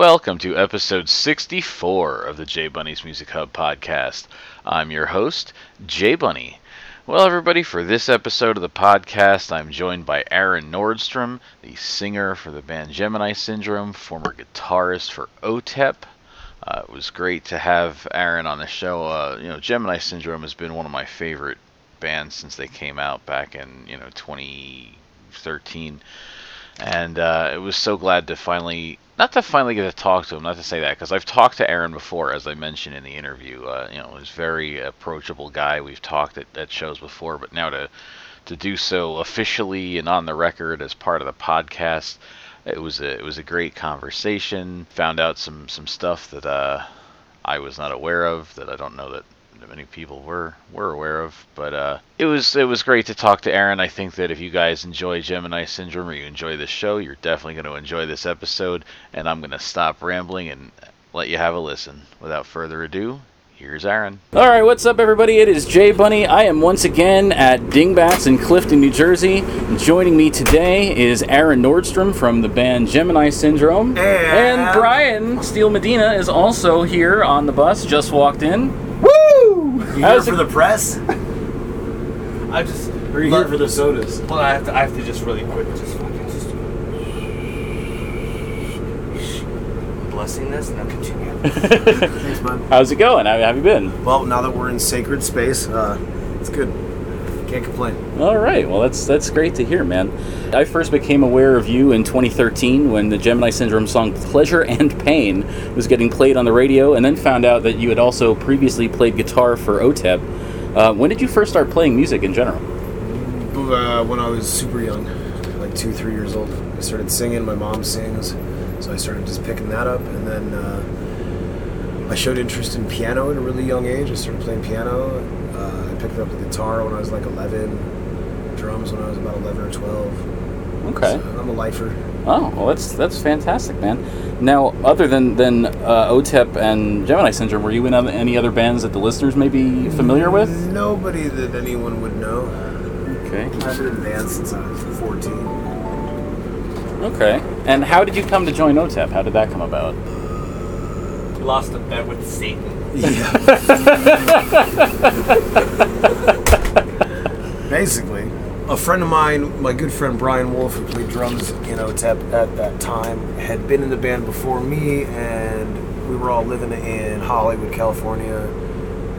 Welcome to episode 64 of the J Bunny's Music Hub podcast. I'm your host, J Bunny. Well, everybody, for this episode of the podcast, I'm joined by Aaron Nordstrom, the singer for the band Gemini Syndrome, former guitarist for OTEP. Uh, it was great to have Aaron on the show. Uh, you know, Gemini Syndrome has been one of my favorite bands since they came out back in you know 2013, and uh, it was so glad to finally not to finally get to talk to him, not to say that, because I've talked to Aaron before, as I mentioned in the interview. Uh, you know, he's a very approachable guy. We've talked at, at shows before, but now to to do so officially and on the record as part of the podcast, it was a it was a great conversation. Found out some some stuff that uh, I was not aware of that I don't know that many people were were aware of. But uh, it was it was great to talk to Aaron. I think that if you guys enjoy Gemini Syndrome or you enjoy this show, you're definitely going to enjoy this episode. And I'm going to stop rambling and let you have a listen. Without further ado, Here's Aaron. All right, what's up, everybody? It is J Bunny. I am once again at Dingbatz in Clifton, New Jersey. Joining me today is Aaron Nordstrom from the band Gemini Syndrome. And, and Brian Steele Medina is also here on the bus, just walked in. Woo! You here for it- the press? I just. Or you here for the sodas? Well, I have to. I have to just really quick. Just fucking just. Blessing this, and then continue. Thanks, bud. How's it going? How have you been? Well, now that we're in sacred space, uh, it's good. Can't complain. All right, well, that's that's great to hear, man. I first became aware of you in 2013 when the Gemini Syndrome song "Pleasure and Pain" was getting played on the radio, and then found out that you had also previously played guitar for OTEP. Uh, when did you first start playing music in general? Uh, when I was super young, like two, three years old, I started singing. My mom sings, so I started just picking that up, and then uh, I showed interest in piano at a really young age. I started playing piano. Uh, picked up the guitar when I was like 11, drums when I was about 11 or 12. Okay. So I'm a lifer. Oh, well, that's that's fantastic, man. Now, other than than uh, OTEP and Gemini Syndrome, were you in other- any other bands that the listeners may be familiar with? Nobody that anyone would know. Okay. I've been in bands since I was 14. Okay. And how did you come to join OTEP? How did that come about? You lost a bet with Satan. Yeah. Basically, a friend of mine, my good friend Brian Wolf, who played drums in OTEP at that time, had been in the band before me, and we were all living in Hollywood, California,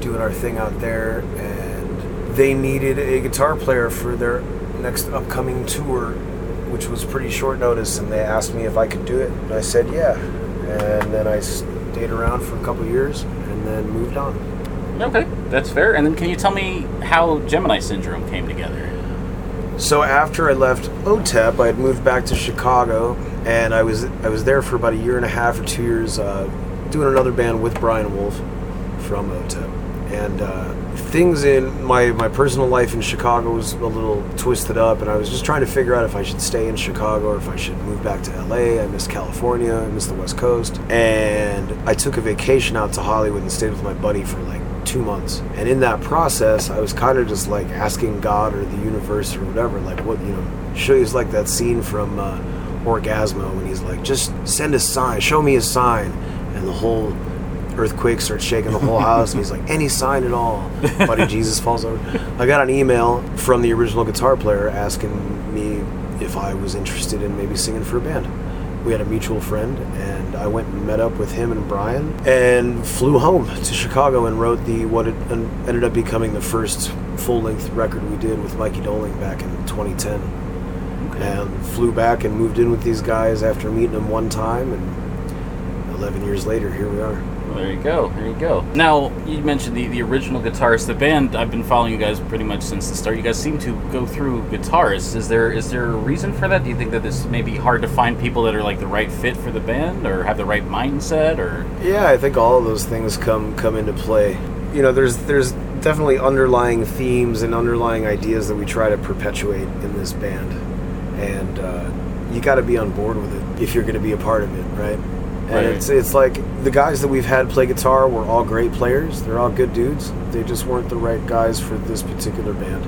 doing our thing out there, and they needed a guitar player for their next upcoming tour, which was pretty short notice, and they asked me if I could do it, and I said yeah, and then I stayed around for a couple years, then moved on. Okay, that's fair. And then can you tell me how Gemini Syndrome came together? So after I left OTEP, I had moved back to Chicago, and I was I was there for about a year and a half or two years, uh, doing another band with Brian Wolf from OTEP. And uh, things in my my personal life in Chicago was a little twisted up, and I was just trying to figure out if I should stay in Chicago or if I should move back to LA. I miss California, I miss the West Coast, and I took a vacation out to Hollywood and stayed with my buddy for like two months. And in that process, I was kind of just like asking God or the universe or whatever, like what you know, show you like that scene from uh, Orgazmo when he's like, just send a sign, show me a sign, and the whole earthquake starts shaking the whole house, and he's like, any sign at all. Buddy Jesus falls over. I got an email from the original guitar player asking me if I was interested in maybe singing for a band. We had a mutual friend, and I went and met up with him and Brian, and flew home to Chicago and wrote the what it ended up becoming the first full-length record we did with Mikey Doling back in 2010. And flew back and moved in with these guys after meeting them one time, and 11 years later, here we are. There you go. There you go. Now, you mentioned the, the original guitarist. The band, I've been following you guys pretty much since the start. You guys seem to go through guitarists. Is there is there a reason for that? Do you think that this may be hard to find people that are like the right fit for the band or have the right mindset or Yeah, I think all of those things come come into play. You know, there's there's definitely underlying themes and underlying ideas that we try to perpetuate in this band, and uh, you got to be on board with it if you're going to be a part of it, right? And Right. it's it's like the guys that we've had play guitar were all great players. They're all good dudes. They just weren't the right guys for this particular band.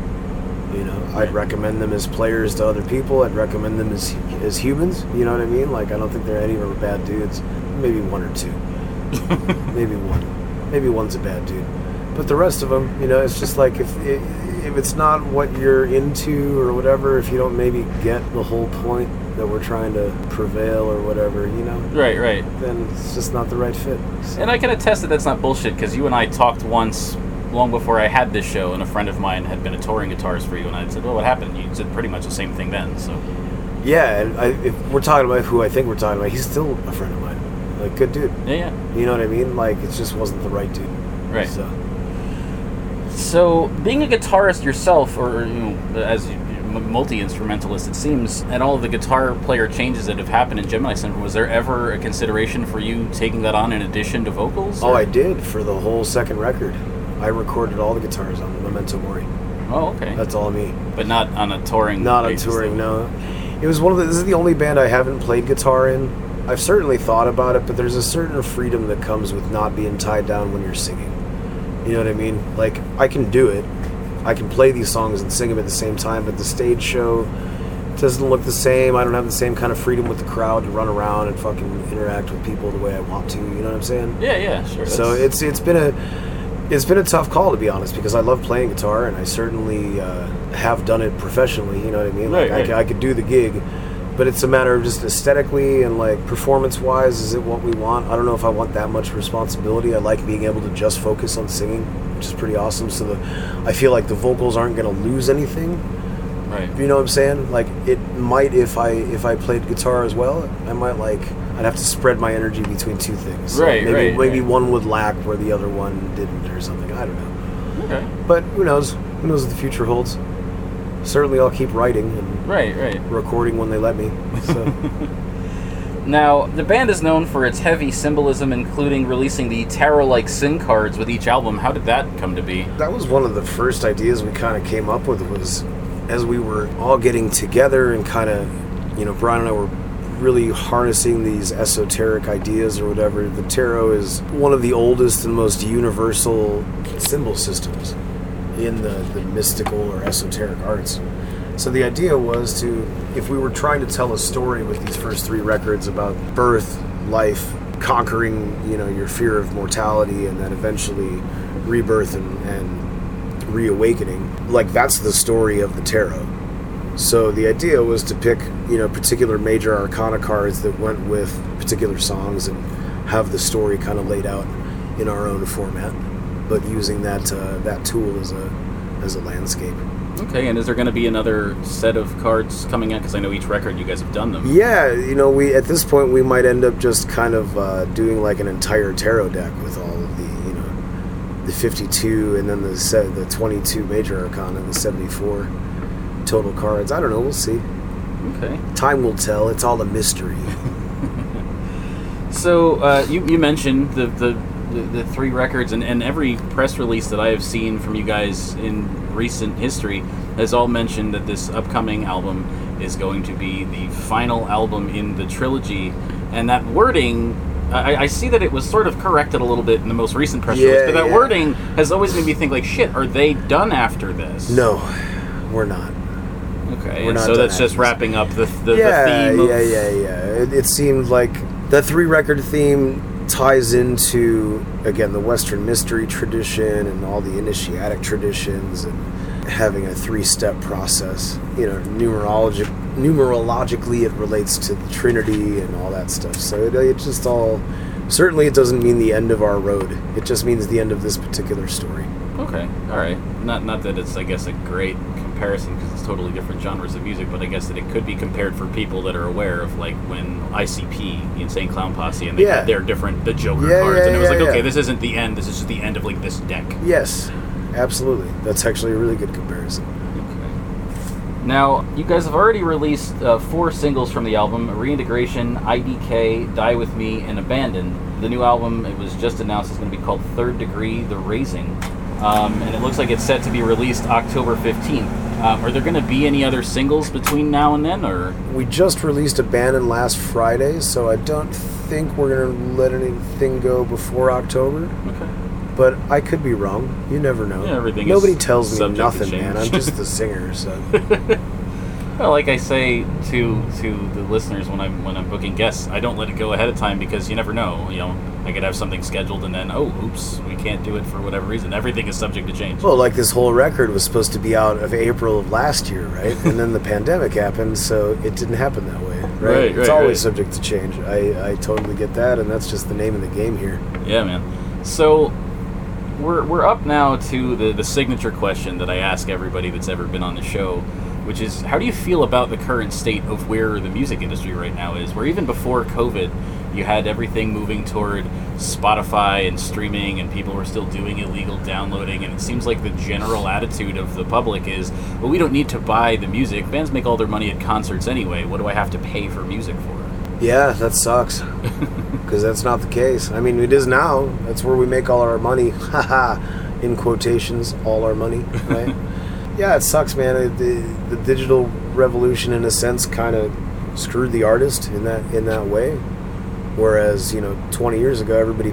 You know, I'd recommend them as players to other people. I'd recommend them as as humans. You know what I mean? Like I don't think they're any of them are bad dudes. maybe one or two, maybe one, maybe one's a bad dude, but the rest of them, you know, it's just like if if it's not what you're into or whatever, if you don't maybe get the whole point that we're trying to prevail or whatever, you know, Right, right. then it's just not the right fit. So- And I can attest that that's not bullshit because you and I talked once long before I had this show, and a friend of mine had been a touring guitarist for you, and I said, "Well, what happened?" You said pretty much the same thing then. So Yeah, and I, if we're talking about who I think we're talking about, he's still a friend of mine. Like, good dude. yeah, yeah, You know what I mean? Like, it just wasn't the right dude. right. So, So, being a guitarist yourself, or you know, as multi instrumentalist, it seems, and all the guitar player changes that have happened in Gemini Syndrome, was there ever a consideration for you taking that on in addition to vocals? oh, I did for the whole second record. I recorded all the guitars on Memento Mori. Oh, okay. That's all me. but not on a touring. Not on touring, though. no. It was one of the. This is the only band I haven't played guitar in. I've certainly thought about it, but there's a certain freedom that comes with not being tied down when you're singing. You know what I mean? Like I can do it. I can play these songs and sing them at the same time, but the stage show doesn't look the same. I don't have the same kind of freedom with the crowd to run around and fucking interact with people the way I want to. You know what I'm saying? Yeah, yeah, sure. So it's it's been a it's been a tough call to be honest because I love playing guitar and I certainly uh, have done it professionally. You know what I mean? Like Right, right. I, I could do the gig, but it's a matter of just aesthetically and like performance wise. Is it what we want? I don't know if I want that much responsibility. I like being able to just focus on singing, which is pretty awesome. So the I feel like the vocals aren't going to lose anything. right. You know what I'm saying? Like it might if I if I played guitar as well, I might like I'd have to spread my energy between two things. So Right, maybe right, maybe right. one would lack where the other one didn't or something. I don't know. Okay. But who knows? Who knows what the future holds? Certainly I'll keep writing and Right, right. recording when they let me. So Now, the band is known for its heavy symbolism, including releasing the tarot-like sin cards with each album. How did that come to be? that was one of the first ideas we kind of came up with was as we were all getting together and kind of you know brian and i were really harnessing these esoteric ideas or whatever the tarot is one of the oldest and most universal symbol systems in the, the mystical or esoteric arts. So the idea was to if we were trying to tell a story with these first three records about birth life conquering you know your fear of mortality and then eventually rebirth and, and reawakening like that's the story of the tarot. So the idea was to pick you know particular major arcana cards that went with particular songs and have the story kind of laid out in our own format but using that uh, that tool as a as a landscape Okay, and is there going to be another set of cards coming out? Because I know each record you guys have done them. Yeah, you know, we at this point we might end up just kind of uh, doing like an entire tarot deck with all of the, you know, the 52 and then the se- the 22 major arcana and the 74 total cards. I don't know. We'll see. Okay. Time will tell. It's all a mystery. So uh, you, you mentioned the, the, the, the three records, and, and every press release that I have seen from you guys in recent history has all mentioned that this upcoming album is going to be the final album in the trilogy. And that wording, I, I see that it was sort of corrected a little bit in the most recent press release, but that yeah. wording has always made me think, like, shit, are they done after this? No, we're not. Okay, we're not so that's just this. wrapping up the, the, yeah, the theme of. yeah, yeah, yeah. It, it seemed like the three record theme ties into again the Western mystery tradition and all the initiatic traditions and having a three step process. You know, numerologic numerologically it relates to the Trinity and all that stuff. So it, it just all certainly it doesn't mean the end of our road. It just means the end of this particular story. Okay, all right. Not not that it's I guess a great comparison because it's totally different genres of music, but I guess that it could be compared for people that are aware of like when ICP, the Insane Clown Posse, and they Yeah. their different the Joker Yeah, cards, yeah, and it was like, okay, this isn't the end. This is just the end of like this deck. Yes, absolutely. That's actually a really good comparison. Okay. Now, you guys have already released uh, four singles from the album Reintegration, IDK, Die With Me, and Abandon. The new album, it was just announced, is going to be called Third Degree The Raising. Um, and it looks like it's set to be released October 15th. Um, are there going to be any other singles between now and then, or We just released Abandon last Friday, so I don't think we're gonna let anything go before October. okay? But I could be wrong. You never know. Yeah, everything Nobody tells me nothing, man. I'm just the singer, so Well, like I say to to the listeners when I'm when I'm booking guests, I don't let it go ahead of time because you never know. You know, I could have something scheduled and then oh, oops, we can't do it for whatever reason. Everything is subject to change. Well, like this whole record was supposed to be out of April of last year, right? and then the pandemic happened, so it didn't happen that way, right? Right, it's right, always right. subject to change. I, I totally get that, and that's just the name of the game here. Yeah, man. So we're we're up now to the the signature question that I ask everybody that's ever been on the show, which is how do you feel about the current state of where the music industry right now is? Where even before COVID, you had everything moving toward Spotify and streaming, and people were still doing illegal downloading, and it seems like the general attitude of the public is, well, we don't need to buy the music. Bands make all their money at concerts anyway. What do I have to pay for music for? Yeah, that sucks. Because that's not the case. I mean, it is now. That's where we make all our money. Haha, in quotations, all our money, right? yeah, it sucks, man. It, the, the digital revolution, in a sense, kind of screwed the artist in that in that way. Whereas, you know, 20 years ago, everybody,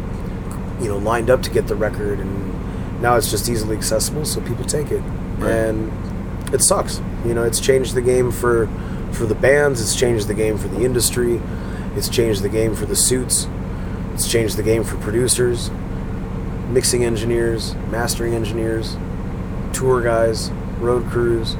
you know, lined up to get the record, and now it's just easily accessible, so people take it. Right. And it sucks. You know, it's changed the game for for the bands. It's changed the game for the industry. It's changed the game for the suits. It's changed the game for producers, mixing engineers, mastering engineers, tour guys, road crews.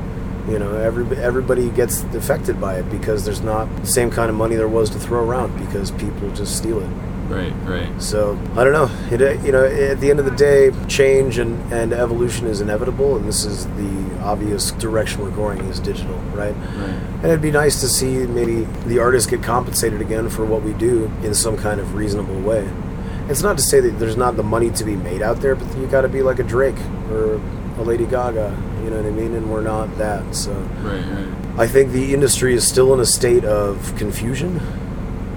You know, every, everybody gets affected by it because there's not the same kind of money there was to throw around because people just steal it. Right, right. So I don't know. It, uh, you know, at the end of the day, change and, and evolution is inevitable, and this is the obvious direction we're going is digital, right? Right. And it'd be nice to see maybe the artists get compensated again for what we do in some kind of reasonable way. It's not to say that there's not the money to be made out there, but you got to be like a Drake or a Lady Gaga, you know what I mean? And we're not that. So Right, right. I think the industry is still in a state of confusion,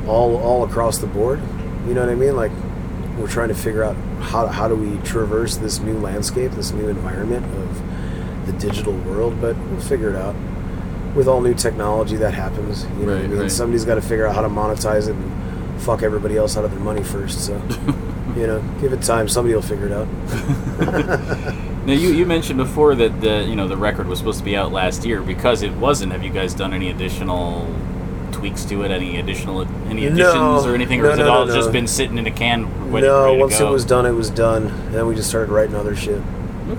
all all across the board. You know what I mean? Like we're trying to figure out how how do we traverse this new landscape, this new environment of the digital world. But we'll figure it out. With all new technology, that happens. You know what I mean? right. Somebody's got to figure out how to monetize it and fuck everybody else out of their money first. So you know, give it time. Somebody will figure it out. Now you, you mentioned before that the you know the record was supposed to be out last year because it wasn't. Have you guys done any additional tweaks to it? Any additional any No. additions or anything, or No, has it no, no, all no. just been sitting in a can? Ready, no, ready to once go? it was done, it was done. And then we just started writing other shit.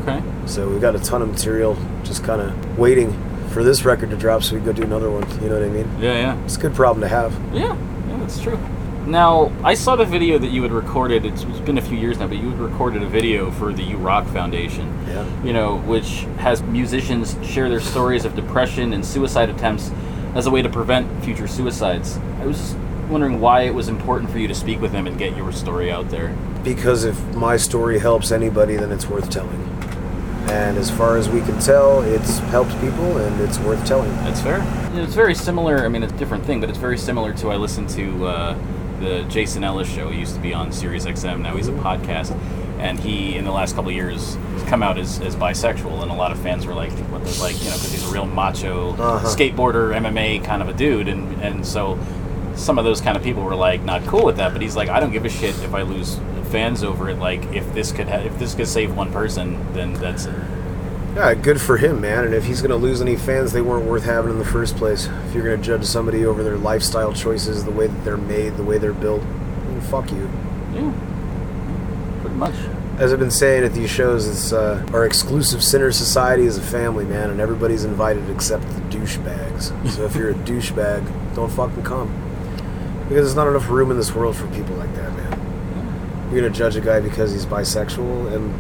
okay. So we got a ton of material, just kind of waiting for this record to drop, so we can go do another one. You know what I mean? Yeah, yeah, It's a good problem to have. yeah, yeah. That's true. Now I saw the video that you had recorded. It's, it's been a few years now, but you had recorded a video for the U Rock Foundation. Yeah. you know, which has musicians share their stories of depression and suicide attempts as a way to prevent future suicides. I was just wondering why it was important for you to speak with them and get your story out there. Because if my story helps anybody, then it's worth telling. And as far as we can tell, it's helped people, and it's worth telling. That's fair. It's very similar. I mean, it's a different thing, but it's very similar to I listened to uh, the Jason Ellis show. He used to be on Sirius XM. Now he's a podcast, and he in the last couple of years has come out as, as bisexual, and a lot of fans were like, "What the like?" You know, because he's a real macho Uh-huh. skateboarder, MMA kind of a dude, and and so some of those kind of people were like not cool with that. But he's like, I don't give a shit if I lose fans over it. Like if this could ha- if this could save one person, then that's it. Yeah, good for him, man. And if he's going to lose any fans, they weren't worth having in the first place. If you're going to judge somebody over their lifestyle choices, the way that they're made, the way they're built, then fuck you. Yeah, pretty much. As I've been saying at these shows, it's uh, our exclusive sinner society is a family, man, and everybody's invited except the douchebags. so if you're a douchebag, don't fucking come. Because there's not enough room in this world for people like that, man. You're gonna judge a guy because he's bisexual, and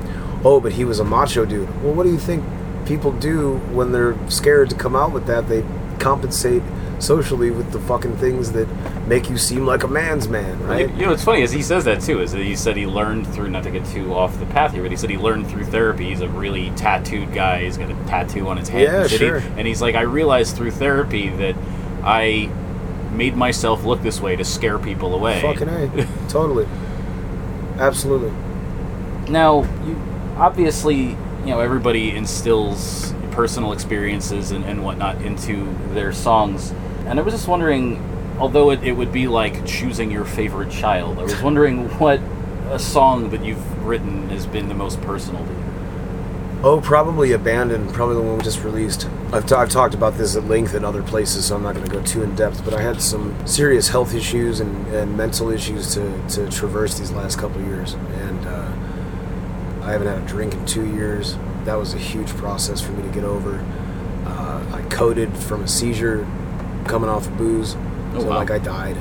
oh, but he was a macho dude. Well, what do you think people do when they're scared to come out with that? They compensate socially with the fucking things that make you seem like a man's man, right? You know, it's funny as he says that too. Is that he said he learned through not to get too off the path here, but he said he learned through therapy. He's a really tattooed guy. He's got a tattoo on his hand. Yeah, He said he- sure. and he's like, I realized through therapy that I made myself look this way to scare people away. Fucking a, totally, absolutely. Now, you obviously, you know, everybody instills personal experiences and, and whatnot into their songs. And I was just wondering, although it, it would be like choosing your favorite child, I was wondering what a song that you've written has been the most personal to you. Oh, probably Abandoned, probably the one we just released. I've, ta- I've talked about this at length in other places, so I'm not going to go too in depth, but I had some serious health issues and, and mental issues to, to traverse these last couple years. And uh, I haven't had a drink in two years. That was a huge process for me to get over. Uh, I coded from a seizure coming off of booze, Oh, so wow. like I died.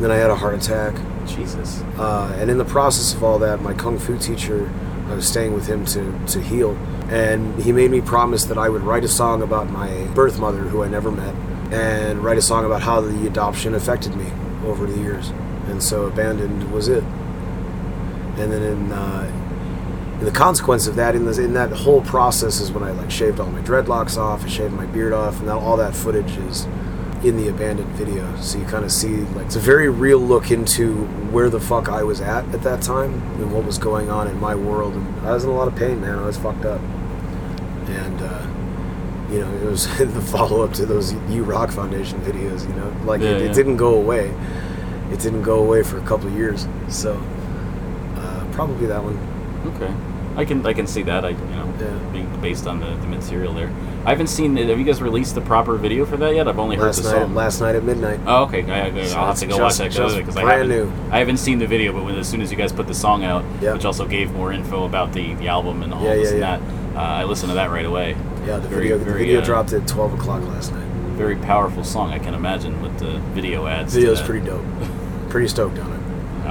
Then I had a heart attack. Jesus. Uh, and in the process of all that, my kung fu teacher, I was staying with him to, to heal, and he made me promise that I would write a song about my birth mother, who I never met, and write a song about how the adoption affected me over the years. And so, Abandoned was it. And then in, uh, in the consequence of that, in, the, in that whole process, is when I like shaved all my dreadlocks off, I shaved my beard off, and that, all that footage is in the abandoned video. So you kind of see like it's a very real look into where the fuck i was at at that time and what was going on in my world. And i was in a lot of pain man. I was fucked up. And uh, you know it was the follow-up to those u rock foundation videos you know? Like Yeah, it, yeah. it didn't go away. It didn't go away for a couple of years. So uh, probably that one. Okay. I can I can see that. I you know Yeah. being based on the, the material there. I haven't seen. it. Have you guys released the proper video for that yet? I've only last heard the night song. last night at midnight Oh, okay. I, will So have to go just- watch that because I haven't. new. I haven't seen the video, but when, as soon as you guys put the song out, Yeah. which also gave more info about the, the album and all Yeah, this yeah, and that, uh, I listened to that right away. yeah the Very- video the very, video uh, dropped at 12 o'clock last night Very powerful song. I can imagine with the video ads. video's pretty dope pretty stoked on it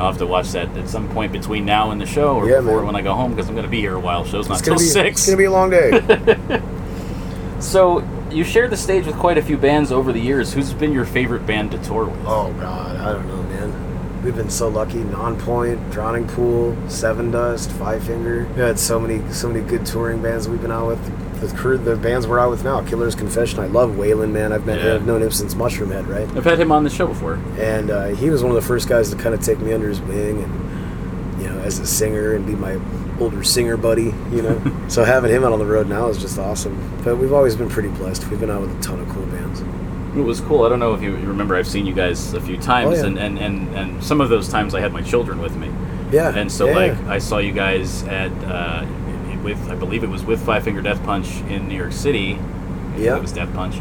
I'll have to watch that at some point between now and the show, or Yeah, before man. when I go home, because I'm going to be here a while. Show's not gonna till be six. it's gonna be a long day So you shared the stage with quite a few bands over the years. Who's been your favorite band to tour with? Oh God, I don't know, man. We've been so lucky. Nonpoint, Drowning Pool, Sevendust, Five Finger. We had so many, so many good touring bands we've been out with. The crew, the bands we're out with now, Killer's Confession. I love Waylon, man. I've been, Yeah. I've known him since Mushroomhead, right? I've had him on the show before. And uh, he was one of the first guys to kind of take me under his wing, and you know, as a singer, and be my older singer buddy. You know, so having him out on the road now is just awesome. But we've always been pretty blessed. We've been out with a ton of cool bands. It was cool. I don't know if you remember. I've seen you guys a few times, Oh, yeah. and, and, and, and some of those times I had my children with me, Yeah. and so yeah. like I saw you guys at uh, with I believe it was with Five Finger Death Punch in New York City. Yeah. it was Death Punch,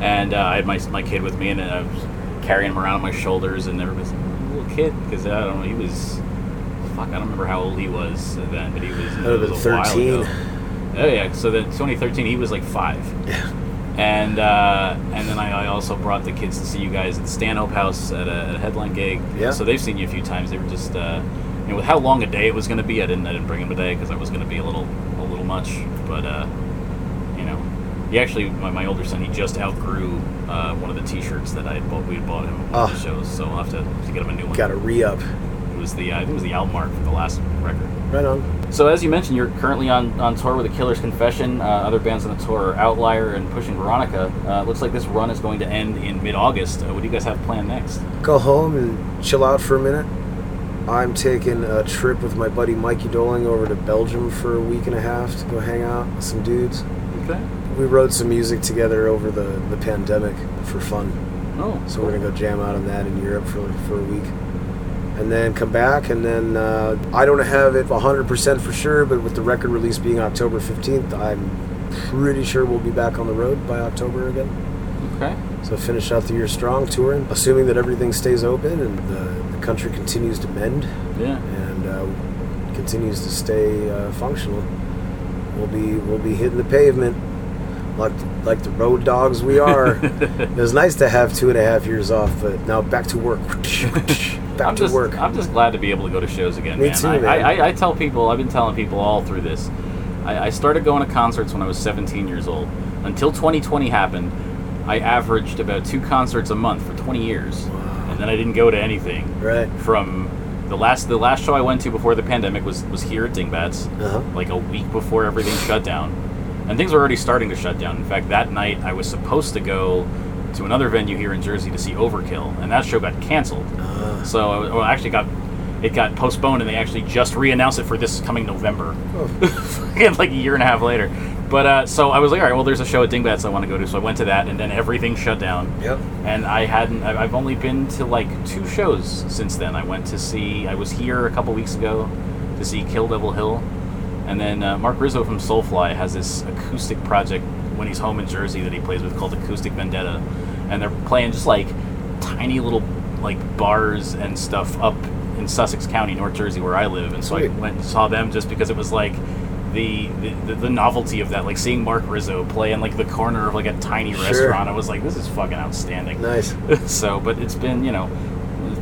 and uh, I had my my kid with me, and I was carrying him around on my shoulders, and everybody's like, little kid, because I don't know, he was fuck, I don't remember how old he was then, but he was, it was a while 13. ago. Oh yeah, so then 2013 he was like five. Yeah. And uh, and then I, I also brought the kids to see you guys at the Stanhope House at a, at a headline gig. Yeah. So they've seen you a few times. They were just, uh, you know, with how long a day it was going to be, I didn't I didn't bring them today because I was going to be a little much. But uh, you know, he actually my, my older son he just outgrew uh, one of the T-shirts that I had bought we had bought him at one of the Ah. shows. So I'll have to, to get him a new one. Got to re-up. It was the uh, I think it was the album art for the last record. Right on. So as you mentioned, you're currently on, on tour with The Killer's Confession. Uh, other bands on the tour are Outlier and Pushing Veronica. Uh, looks like this run is going to end in mid-August. Uh, what do you guys have planned next? Go home and chill out for a minute. I'm taking a trip with my buddy Mikey Doling over to Belgium for a week and a half to go hang out with some dudes. Okay. We wrote some music together over the, the pandemic for fun. Oh, So we're gonna go jam out on that in Europe for for a week, and then come back. And then uh, I don't have it 100% for sure, but with the record release being October 15th, I'm pretty sure we'll be back on the road by October again. okay. So finish out the year strong touring, assuming that everything stays open and the, the country continues to mend Yeah. and uh, continues to stay uh, functional. We'll be we'll be hitting the pavement like like the road dogs we are. it was nice to have two and a half years off, but now back to work. back I'm to just, work. I'm just glad to be able to go to shows again, Me man. too, I, man. I, I, I tell people, I've been telling people all through this. I, I started going to concerts when I was 17 years old. Until 2020 happened, I averaged about two concerts a month for 20 years, and then I didn't go to anything. right. from the last the last show I went to before the pandemic was was here at Dingbatz, Uh-huh. like a week before everything shut down, and things were already starting to shut down. In fact, that night I was supposed to go to another venue here in Jersey to see Overkill, and that show got canceled. Uh, So I well, actually got it got postponed, and they actually just re-announced it for this coming November, oh, like a year and a half later. But uh, so I was like, all right, well, there's a show at Dingbatz I want to go to, so I went to that, and then everything shut down yep. and I hadn't. I- I've only been to like two shows since then. I went to see. I was here a couple weeks ago to see Kill Devil Hill, And then uh, Mark Rizzo from Soulfly has this acoustic project when he's home in Jersey that he plays with called Acoustic Vendetta, and they're playing just like tiny little like bars and stuff up in Sussex County, North Jersey, where I live. And so I Sweet. went and saw them just because it was like. The, the, the novelty of that, like seeing Mark Rizzo play in like the corner of like a tiny Sure. restaurant, I was like, this is fucking outstanding. Nice. so but it's been you know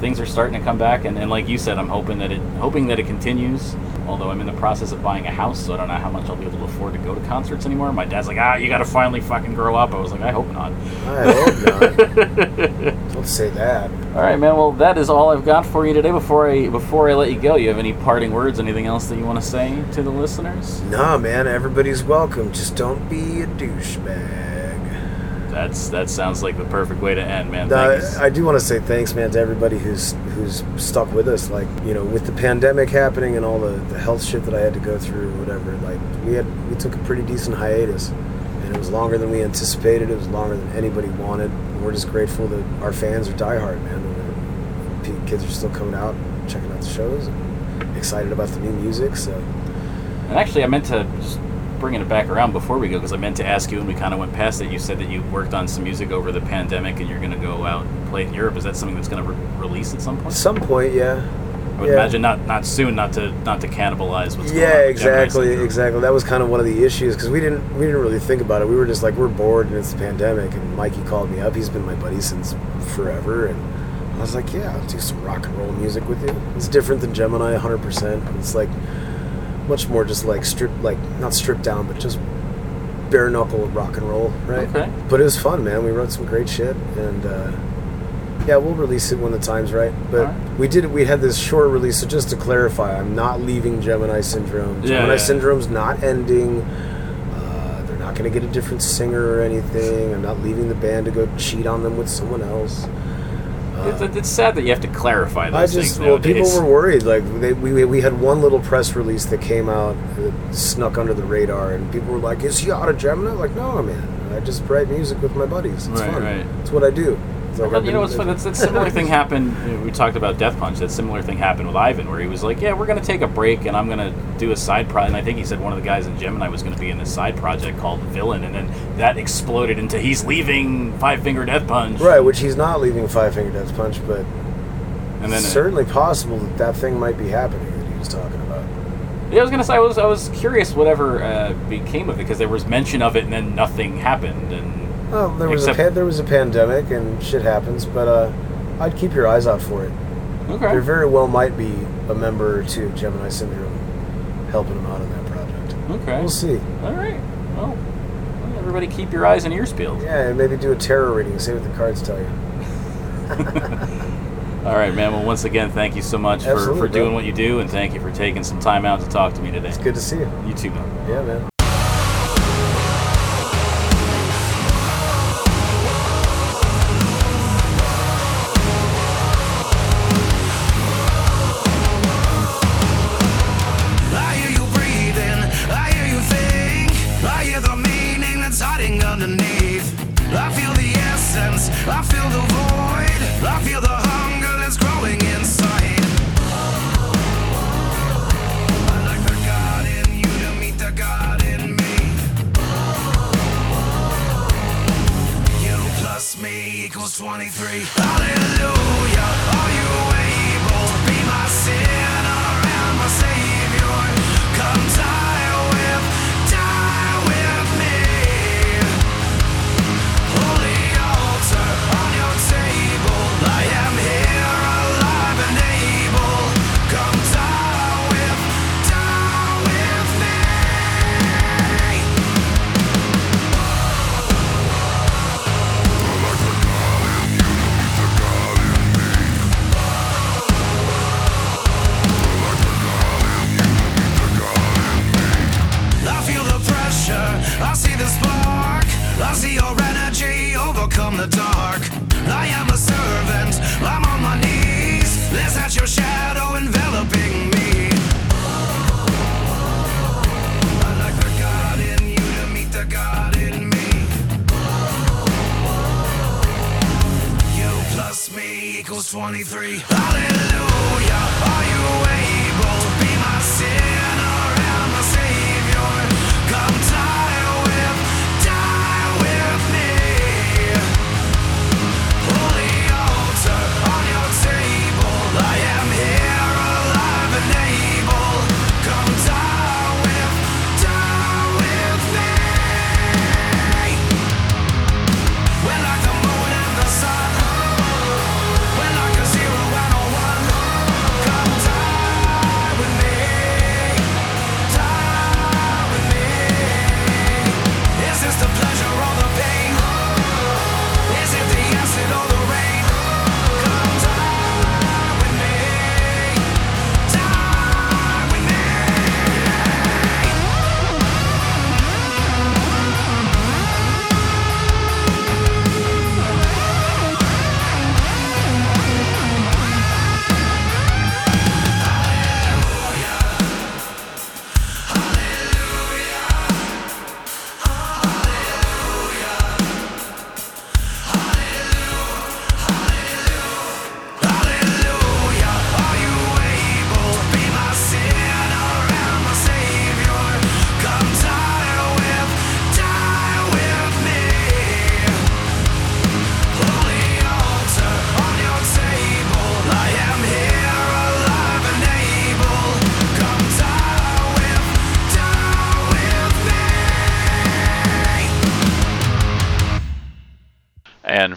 things are starting to come back and, and like you said i'm hoping that it hoping that it continues although i'm in the process of buying a house so i don't know how much i'll be able to afford to go to concerts anymore my dad's like ah you gotta finally fucking grow up i was like i hope not I hope not. Don't say that. all right man well that is all i've got for you today before i before i let you go you have any parting words anything else that you want to say to the listeners Nah, man, everybody's welcome. Just don't be a douchebag. That's that sounds like the perfect way to end man No, Thank you. I, I do want to say thanks, man, to everybody who's who's stuck with us. Like, you know, with the pandemic happening and all the, the health shit that I had to go through, whatever. Like, we had we took a pretty decent hiatus, and it was longer than we anticipated. It was longer than anybody wanted. We're just grateful that our fans are diehard, man. Kids are still coming out, checking out the shows, and excited about the new music. So, And actually, I meant to just bringing it back around before we go because I meant to ask you, and we kind of went past it. You said that you worked on some music over the pandemic, and you're going to go out and play in Europe. Is that something that's going to re- release at some at point? some point, yeah. I would yeah. imagine not not soon, not to not to cannibalize what's going on. Yeah, exactly, exactly. That was kind of one of the issues because we didn't we didn't really think about it. We were just like we're bored and it's the pandemic. And Mikey called me up. He's been my buddy since forever, and I was like, yeah, I'll do some rock and roll music with you. It's different than Gemini, 100. percent It's like much more just like strip, like not stripped down, but just bare knuckle rock and roll, right? Okay. But it was fun, man. We wrote some great shit, and uh, yeah, we'll release it when the time's right. But Alright. we did. We had this short release. So just to clarify, I'm not leaving Gemini Syndrome. Yeah, Gemini yeah. Syndrome's not ending. Uh, they're not going to get a different singer or anything. I'm not leaving the band to go cheat on them with someone else. It's, Uh, it's sad that you have to clarify I those just things well, people were worried. Like they, we we had one little press release that came out that snuck under the radar, and people were like, "Is he out of Gemini?" Like, no, man. I just write music with my buddies. It's Right, fun. right. It's what I do. It's But you know what's funny? That's, that similar thing happened. you know, We talked about Death Punch. That similar thing happened with Ivan, where he was like, "Yeah, we're going to take a break, and I'm going to do a side project." And I think he said one of the guys in Gemini was going to be in this side project called Villain, and then that exploded into he's leaving Five Finger Death Punch. Right, which he's not leaving Five Finger Death Punch, but And then it's certainly possible that that thing might be happening that he was talking about. yeah, I was going to say I was I was curious whatever uh, became of it because there was mention of it, and then nothing happened. And Well, there was Except- a pan- there was a pandemic and shit happens, but uh, I'd keep your eyes out for it. okay, There very well might be a member or two of Gemini Syndrome helping him out on that project. okay, We'll see. all right. Well, well, everybody keep your eyes and ears peeled. Yeah, and maybe do a tarot reading see what the cards tell you. All right, man. Well, once again, thank you so much for, Absolutely, for doing what you do, and thank you for taking some time out to talk to me today. It's good to see you. You too, man. Yeah, man.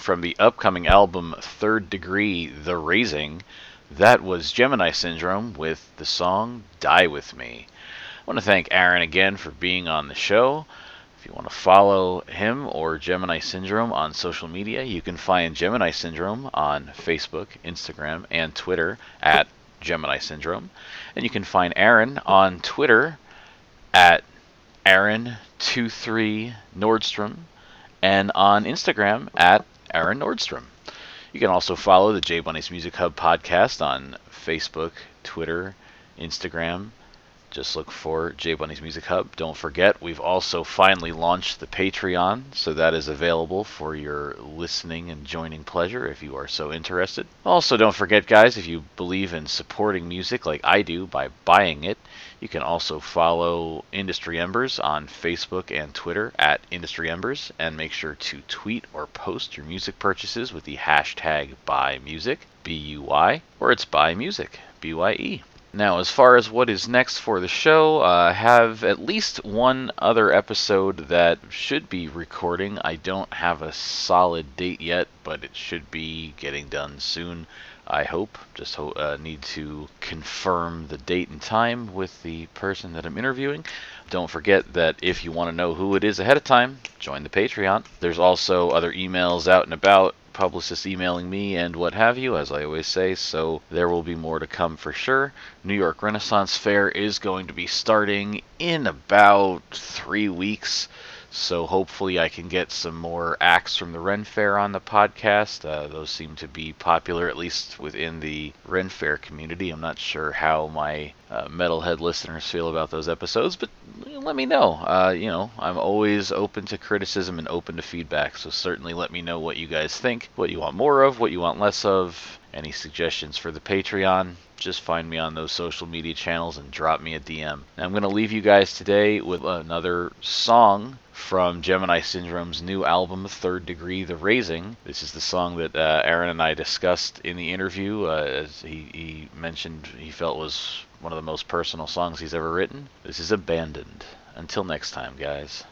From the upcoming album Third Degree The Raising, that was Gemini Syndrome with the song Die With Me. I want to thank Aaron again for being on the show. If you want to follow him or Gemini Syndrome on social media, you can find Gemini Syndrome on Facebook, Instagram, and Twitter at Gemini Syndrome. And you can find Aaron on Twitter at Aaron23 Nordstrom and on Instagram at Aaron Nordstrom. You can also follow the J Bunny's Music Hub podcast on Facebook, Twitter, Instagram. Just look for J Bunny's Music Hub. Don't forget, we've also finally launched the Patreon, so that is available for your listening and joining pleasure if you are so interested. Also, don't forget, guys, if you believe in supporting music like I do by buying it, you can also follow Industry Embers on Facebook and Twitter at Industry Embers, and make sure to tweet or post your music purchases with the hashtag BuyMusic, B U Y, or it's Buy Music, B Y E. Now, as far as what is next for the show, uh, I have at least one other episode that should be recording. I don't have a solid date yet, but it should be getting done soon. I hope. Just ho- uh, need to confirm the date and time with the person that I'm interviewing. Don't forget that if you want to know who it is ahead of time, join the Patreon. There's also other emails out and about, publicists emailing me and what have you, as I always say, so there will be more to come for sure. New York Renaissance Fair is going to be starting in about three weeks. So hopefully I can get some more acts from the Ren Fair on the podcast. Uh, those seem to be popular, at least within the Ren Fair community. I'm not sure how my uh, metalhead listeners feel about those episodes, but let me know. Uh, you know, I'm always open to criticism and open to feedback. So certainly let me know what you guys think, what you want more of, what you want less of, any suggestions for the Patreon just find me on those social media channels and drop me a DM. Now, I'm going to leave you guys today with another song from Gemini Syndrome's new album, Third Degree The Raising. This is the song that uh, Aaron and I discussed in the interview. Uh, as he, he mentioned, he felt was one of the most personal songs he's ever written. This is Abandoned. Until next time, guys.